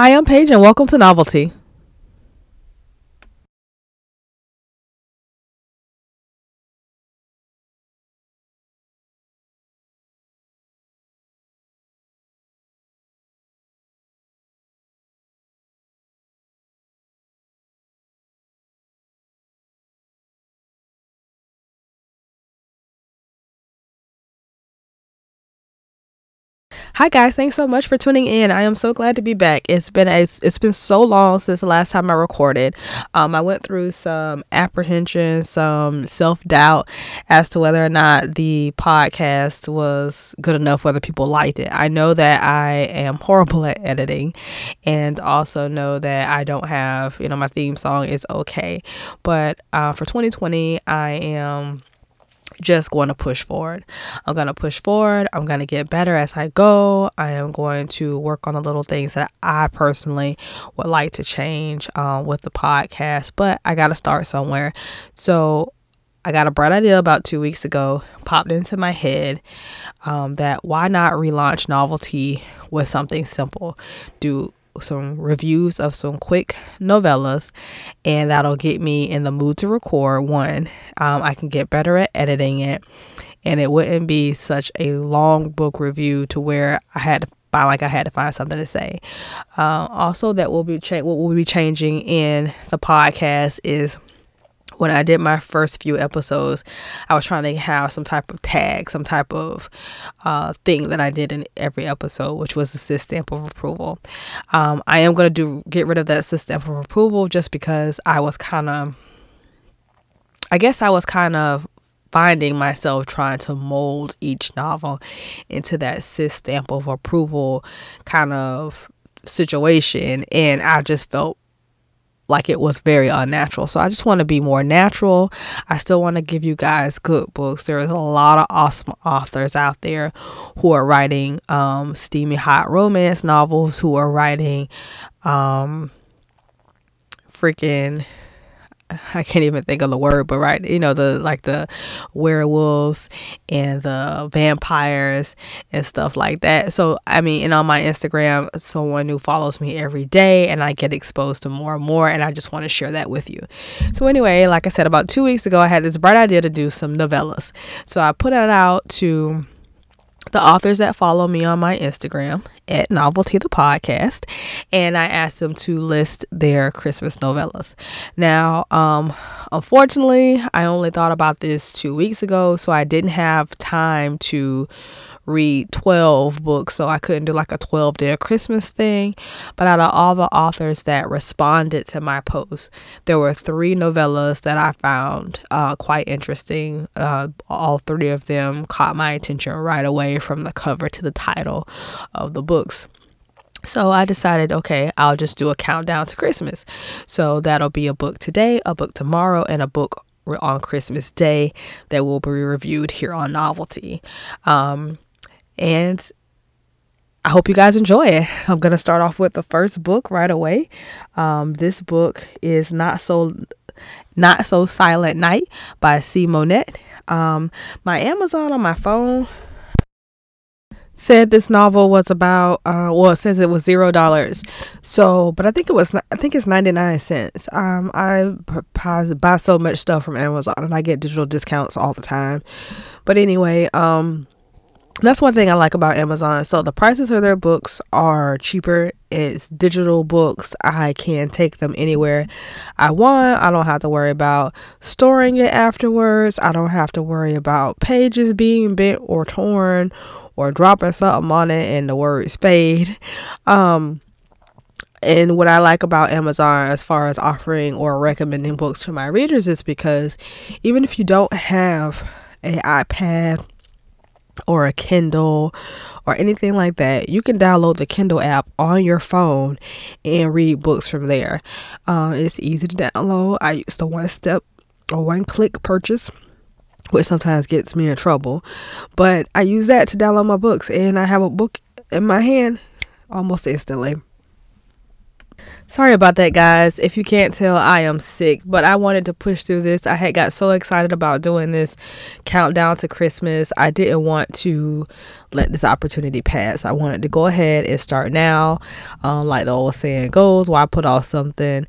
Hi, I'm Paige, and welcome to Novelty. Hi guys, thanks so much for tuning in. I am so glad to be back. It's been a, it's been so long since the last time I recorded. Um, I went through some apprehension, some self doubt as to whether or not the podcast was good enough, whether people liked it. I know that I am horrible at editing, and also know that I don't have you know my theme song is okay, but uh, for 2020 I am just going to push forward. I'm going to push forward. I'm going to get better as I go. I am going to work on the little things that I personally would like to change um, with the podcast, but I got to start somewhere. So I got a bright idea about two weeks ago, popped into my head um, that why not relaunch novelty with something simple? Do some reviews of some quick novellas, and that'll get me in the mood to record. One, um, I can get better at editing it, and it wouldn't be such a long book review to where I had to find like I had to find something to say. Uh, also, that will be cha- what will be changing in the podcast is when I did my first few episodes, I was trying to have some type of tag, some type of uh, thing that I did in every episode, which was the sis stamp of approval. Um, I am to do get rid of that sis stamp of approval just because I was kind of, I guess I was kind of finding myself trying to mold each novel into that sis stamp of approval kind of situation and I just felt like it was very unnatural. So I just want to be more natural. I still want to give you guys good books. There's a lot of awesome authors out there who are writing um, steamy hot romance novels, who are writing um, freaking I can't even think of the word, but right, you know, the like the werewolves and the vampires and stuff like that. So, I mean, and on my Instagram, someone who follows me every day, and I get exposed to more and more, and I just want to share that with you. So, anyway, like I said, about two weeks ago, I had this bright idea to do some novellas. So, I put it out to the authors that follow me on my Instagram at Novelty the Podcast, and I asked them to list their Christmas novellas. Now, um, unfortunately, I only thought about this two weeks ago, so I didn't have time to read 12 books, so I couldn't do like a 12 day Christmas thing. But out of all the authors that responded to my post, there were three novellas that I found uh, quite interesting. Uh, all three of them caught my attention right away from the cover to the title of the books. So I decided, okay, I'll just do a countdown to Christmas. So that'll be a book today, a book tomorrow, and a book on Christmas Day that will be reviewed here on Novelty. Um, and I hope you guys enjoy it. I'm going to start off with the first book right away. Um, this book is Not So Not So Silent Night by C. Monet. Um, my Amazon on my phone said this novel was about uh well it says it was zero dollars so but i think it was i think it's 99 cents um i buy, buy so much stuff from amazon and i get digital discounts all the time but anyway um that's one thing I like about Amazon. So the prices for their books are cheaper. It's digital books. I can take them anywhere I want. I don't have to worry about storing it afterwards. I don't have to worry about pages being bent or torn or dropping something on it and the words fade. Um and what I like about Amazon as far as offering or recommending books to my readers is because even if you don't have an iPad or a Kindle or anything like that, you can download the Kindle app on your phone and read books from there. Uh, it's easy to download. I use the one step or one click purchase. Which sometimes gets me in trouble, but I use that to download my books, and I have a book in my hand almost instantly. Sorry about that, guys. If you can't tell, I am sick, but I wanted to push through this. I had got so excited about doing this countdown to Christmas. I didn't want to let this opportunity pass. I wanted to go ahead and start now. Um, like the old saying goes, why put off something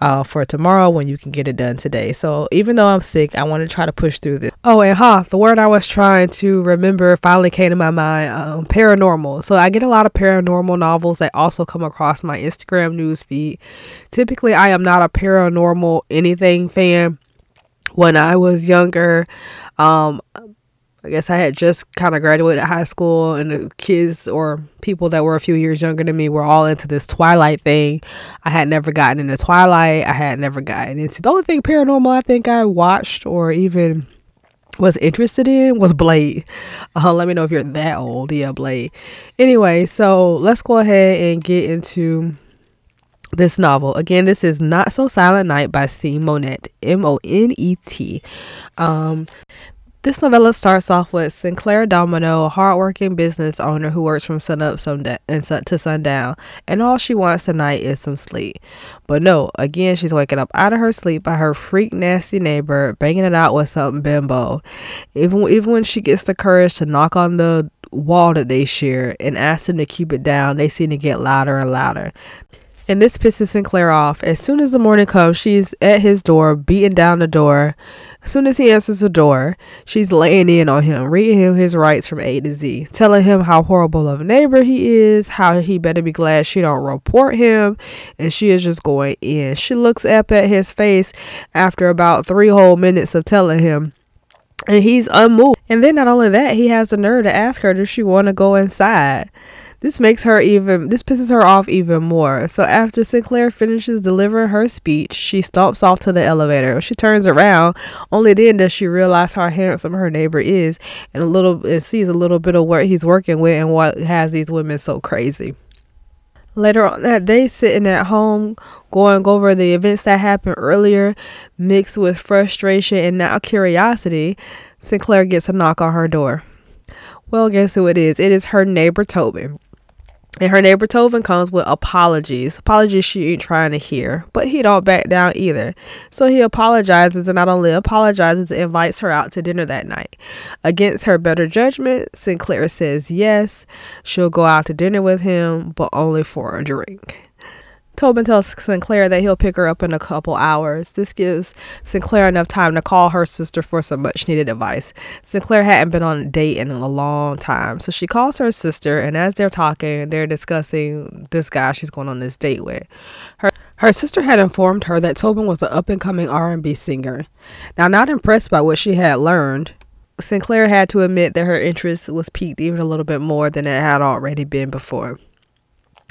uh, for tomorrow when you can get it done today. So even though I'm sick, I want to try to push through this. Oh, and ha, huh, the word I was trying to remember finally came to my mind um, paranormal. So I get a lot of paranormal novels that also come across my Instagram news feed. Typically, I am not a paranormal anything fan. When I was younger, um, I guess I had just kind of graduated high school, and the kids or people that were a few years younger than me were all into this Twilight thing. I had never gotten into Twilight. I had never gotten into the only thing paranormal I think I watched or even was interested in was Blade. Uh, let me know if you're that old. Yeah, Blade. Anyway, so let's go ahead and get into this novel. Again, this is Not So Silent Night by C. Monet, M O N E T. Um, this novella starts off with Sinclair Domino, a hardworking business owner who works from sunup to sundown, and all she wants tonight is some sleep. But no, again, she's waking up out of her sleep by her freak nasty neighbor banging it out with something bimbo. Even even when she gets the courage to knock on the wall that they share and ask them to keep it down, they seem to get louder and louder. And this pisses Sinclair off. As soon as the morning comes, she's at his door, beating down the door. As soon as he answers the door, she's laying in on him, reading him his rights from A to Z, telling him how horrible of a neighbor he is, how he better be glad she don't report him, and she is just going in. She looks up at his face after about three whole minutes of telling him and he's unmoved. And then not only that, he has the nerve to ask her, does she want to go inside? This makes her even, this pisses her off even more. So after Sinclair finishes delivering her speech, she stomps off to the elevator. She turns around, only then does she realize how handsome her neighbor is and a little, and sees a little bit of what he's working with and what has these women so crazy. Later on that day, sitting at home, going over the events that happened earlier, mixed with frustration and now curiosity, Sinclair gets a knock on her door. Well, guess who it is? It is her neighbor Tobin. And her neighbor Tobin comes with apologies. Apologies she ain't trying to hear. But he don't back down either. So he apologizes and not only apologizes, invites her out to dinner that night. Against her better judgment, Sinclair says yes. She'll go out to dinner with him, but only for a drink. Tobin tells Sinclair that he'll pick her up in a couple hours. This gives Sinclair enough time to call her sister for some much needed advice. Sinclair hadn't been on a date in a long time, so she calls her sister, and as they're talking, they're discussing this guy she's going on this date with. Her her sister had informed her that Tobin was an up and coming R&B singer. Now, not impressed by what she had learned, Sinclair had to admit that her interest was piqued even a little bit more than it had already been before.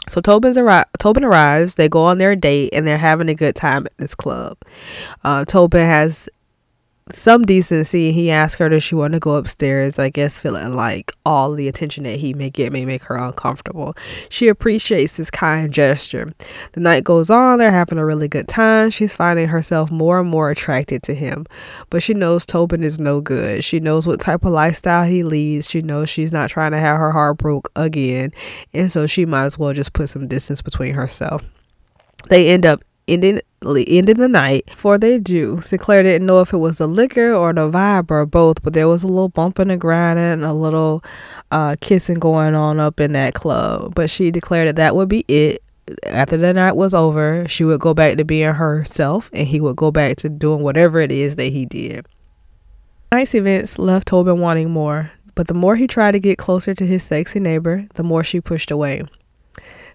So Tobin's arri- Tobin arrives. They go on their date and they're having a good time at this club. Uh, Tobin has some decency. He asks her, does she want to go upstairs? I guess feeling like all the attention that he may get may make her uncomfortable. She appreciates this kind gesture. The night goes on. They're having a really good time. She's finding herself more and more attracted to him. But she knows Tobin is no good. She knows what type of lifestyle he leads. She knows she's not trying to have her heart broke again. And so she might as well just put some distance between herself. They end up ending ending the night. Before they do, Sinclair didn't know if it was the liquor or the vibe or both, but there was a little bumping and grinding and a little uh, kissing going on up in that club. But she declared that that would be it. After the night was over, she would go back to being herself and he would go back to doing whatever it is that he did. Night's events left Tobin wanting more, but the more he tried to get closer to his sexy neighbor, the more she pushed away.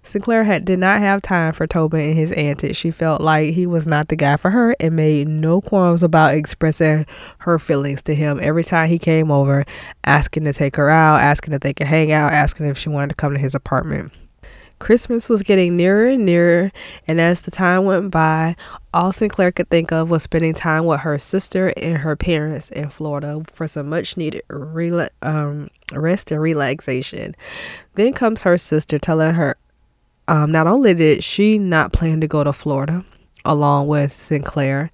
Sinclair had did not have time for Tobin and his antics. She felt like he was not the guy for her and made no qualms about expressing her feelings to him every time he came over, asking to take her out, asking if they could hang out, asking if she wanted to come to his apartment. Christmas was getting nearer and nearer, and as the time went by, all Sinclair could think of was spending time with her sister and her parents in Florida for some much needed rela- um, rest and relaxation. Then comes her sister telling her um, not only did she not plan to go to Florida along with Sinclair,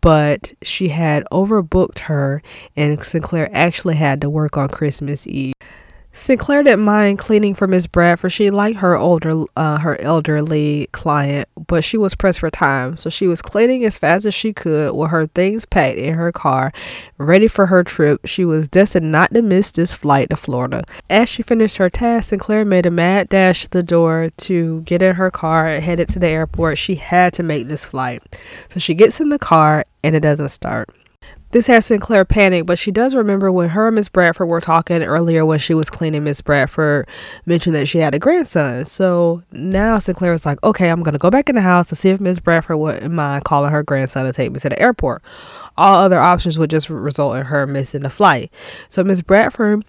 but she had overbooked her, and Sinclair actually had to work on Christmas Eve. Sinclair didn't mind cleaning for Miss Bradford. She liked her older, uh, her elderly client, but she was pressed for time, so she was cleaning as fast as she could with her things packed in her car, ready for her trip. She was destined not to miss this flight to Florida. As she finished her task, Sinclair made a mad dash to the door to get in her car and headed to the airport. She had to make this flight, so she gets in the car and it doesn't start. This has Sinclair panic, but she does remember when her and Miss Bradford were talking earlier when she was cleaning. Miss Bradford mentioned that she had a grandson. So now Sinclair is like, okay, I'm gonna go back in the house to see if Miss Bradford wouldn't mind calling her grandson to take me to the airport. All other options would just result in her missing the flight. So Miss Bradford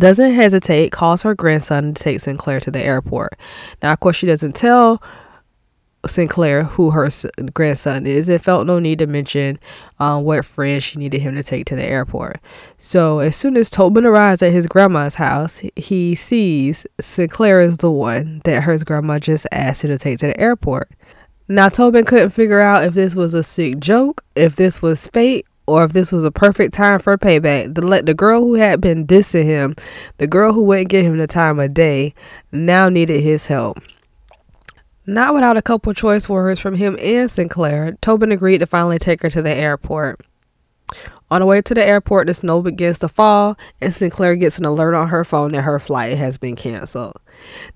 doesn't hesitate, calls her grandson to take Sinclair to the airport. Now, of course, she doesn't tell Sinclair, who her grandson is, and felt no need to mention uh, what friend she needed him to take to the airport. So, as soon as Tobin arrives at his grandma's house, he sees Sinclair is the one that her grandma just asked him to take to the airport. Now, Tobin couldn't figure out if this was a sick joke, if this was fate, or if this was a perfect time for payback. The let the girl who had been dissing him, the girl who wouldn't give him the time of day, now needed his help. Not without a couple choice words from him and Sinclair, Tobin agreed to finally take her to the airport. On the way to the airport, the snow begins to fall, and Sinclair gets an alert on her phone that her flight has been canceled.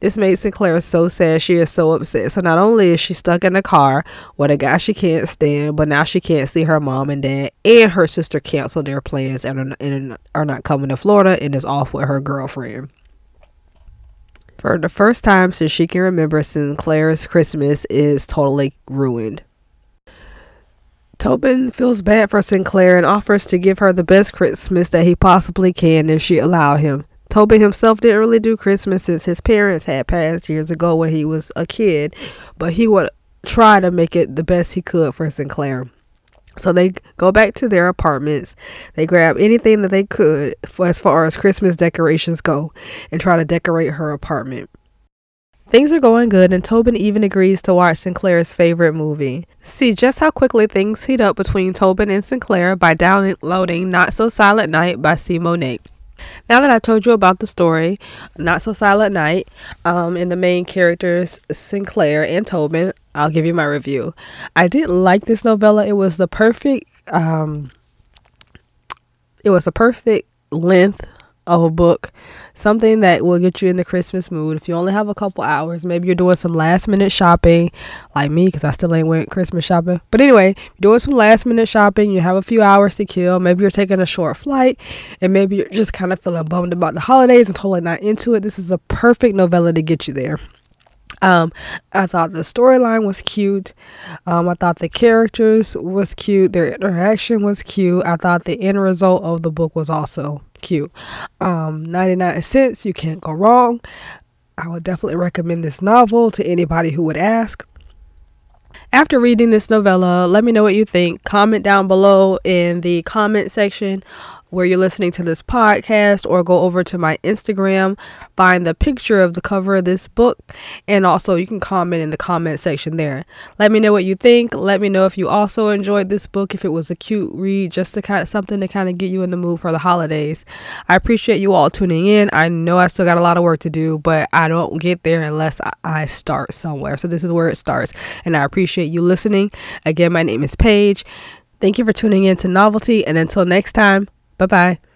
This made Sinclair so sad. She is so upset. So not only is she stuck in the car with a guy she can't stand, but now she can't see her mom and dad, and her sister canceled their plans and are not coming to Florida and is off with her girlfriend. For the first time since she can remember, Sinclair's Christmas is totally ruined. Tobin feels bad for Sinclair and offers to give her the best Christmas that he possibly can if she allow him. Tobin himself didn't really do Christmas since his parents had passed years ago when he was a kid, but he would try to make it the best he could for Sinclair. So they go back to their apartments. They grab anything that they could for, as far as Christmas decorations go and try to decorate her apartment. Things are going good, and Tobin even agrees to watch Sinclair's favorite movie. See just how quickly things heat up between Tobin and Sinclair by downloading Not So Silent Night by C. Now that I told you about the story, Not So Silent Night, um, and the main characters, Sinclair and Tobin, I'll give you my review. I did like this novella. It was the perfect, um, it was a perfect length of a book, something that will get you in the Christmas mood. If you only have a couple hours, maybe you're doing some last minute shopping, like me, because I still ain't went Christmas shopping. But anyway, you're doing some last minute shopping, you have a few hours to kill. Maybe you're taking a short flight, and maybe you're just kind of feeling bummed about the holidays and totally not into it. This is a perfect novella to get you there. Um, I thought the storyline was cute. Um, I thought the characters was cute. Their interaction was cute. I thought the end result of the book was also cute. Um, 99 cents, you can't go wrong. I would definitely recommend this novel to anybody who would ask. After reading this novella, let me know what you think. Comment down below in the comment section where you're listening to this podcast or go over to my Instagram, find the picture of the cover of this book, and also you can comment in the comment section there. Let me know what you think. Let me know if you also enjoyed this book, if it was a cute read, just to kind of something to kind of get you in the mood for the holidays. I appreciate you all tuning in. I know I still got a lot of work to do, but I don't get there unless I start somewhere. So this is where it starts. And I appreciate you listening. Again, my name is Paige. Thank you for tuning in to Novelty, and until next time, 拜拜。